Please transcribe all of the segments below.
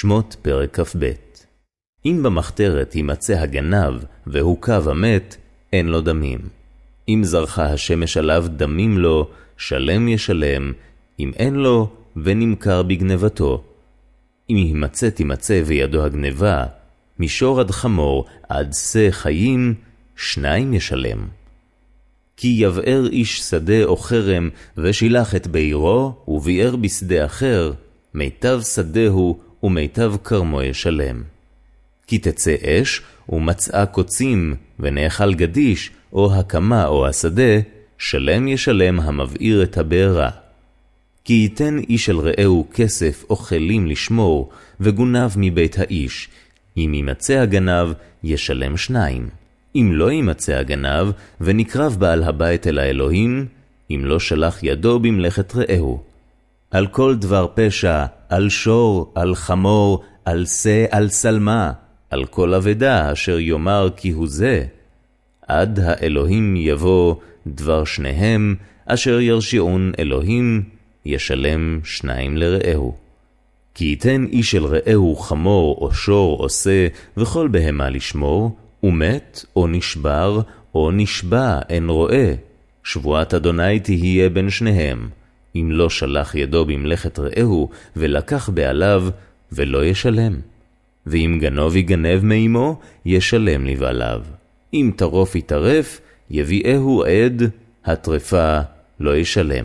שמות פרק כ"ב אם במחתרת יימצא הגנב והוכב המת, אין לו דמים. אם זרחה השמש עליו דמים לו, שלם ישלם, אם אין לו, ונמכר בגנבתו. אם יימצא תימצא בידו הגנבה, מישור עד חמור עד שא חיים, שניים ישלם. כי יבער איש שדה או חרם, ושילח את בעירו, וביער בשדה אחר, מיטב שדהו ומיטב כרמו ישלם. כי תצא אש, ומצאה קוצים, ונאכל גדיש, או הקמה או השדה, שלם ישלם המבעיר את הבעירה. כי ייתן איש אל רעהו כסף או כלים לשמור, וגונב מבית האיש. אם יימצא הגנב, ישלם שניים. אם לא יימצא הגנב, ונקרב בעל הבית אל האלוהים, אם לא שלח ידו במלאכת רעהו. על כל דבר פשע, על שור, על חמור, על שא, על שלמה, על כל אבדה אשר יאמר כי הוא זה. עד האלוהים יבוא דבר שניהם, אשר ירשיעון אלוהים, ישלם שניים לרעהו. כי ייתן איש אל רעהו חמור או שור או שא, וכל בהמה לשמור, ומת או נשבר, או נשבע אין רואה. שבועת אדוני תהיה בין שניהם. אם לא שלח ידו במלאכת רעהו, ולקח בעליו, ולא ישלם. ואם גנוב יגנב מאמו, ישלם לבעליו. אם טרוף יטרף, יביאהו עד, הטרפה לא ישלם.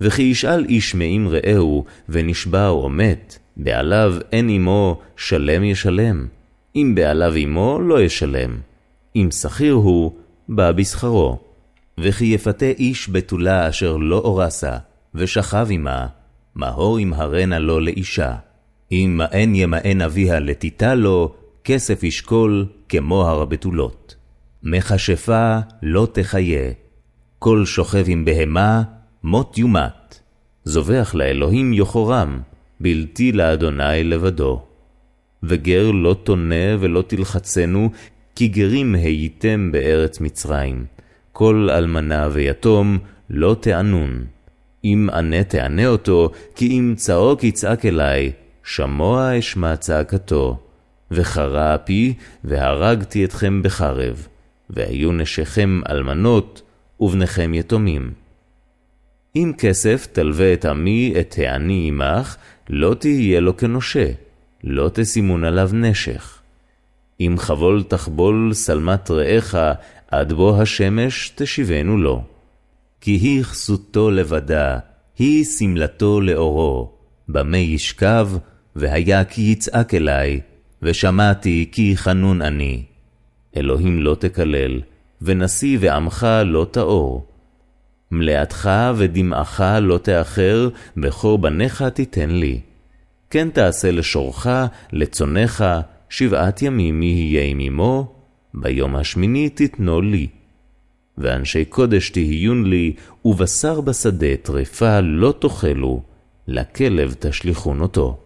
וכי ישאל איש מעם רעהו, ונשבע או מת, בעליו אין עמו, שלם ישלם. אם בעליו עמו, לא ישלם. אם שכיר הוא, בא בשכרו. וכי יפתה איש בתולה אשר לא אורסה, ושכב עמה, מהו ימהרנה לו לאישה. אם מאן ימאן אביה לתיתה לו, כסף ישקול כמוהר בתולות. מכשפה לא תחיה, כל שוכב עם בהמה, מות יומת. זובח לאלוהים יוחרם, בלתי לאדוני לבדו. וגר לא תונה ולא תלחצנו, כי גרים הייתם בארץ מצרים. כל אלמנה ויתום לא תענון. אם ענה תענה אותו, כי אם צעוק יצעק אלי, שמוע אשמע צעקתו. וחרה אפי, והרגתי אתכם בחרב, והיו נשיכם אלמנות, ובניכם יתומים. אם כסף תלווה את עמי את העני עמך, לא תהיה לו כנושה, לא תשימון עליו נשך. אם חבול תחבול שלמת רעך, עד בוא השמש תשיבנו לו. כי היא כסותו לבדה, היא שמלתו לאורו, במה ישכב, והיה כי יצעק אלי, ושמעתי כי חנון אני. אלוהים לא תקלל, ונשיא ועמך לא תאור. מלאתך ודמעך לא תאחר, בכור בניך תיתן לי. כן תעשה לשורך, לצונך, שבעת ימים יהיה עממו, ביום השמיני תתנו לי. ואנשי קודש תהיון לי, ובשר בשדה טרפה לא תאכלו, לכלב תשליכון אותו.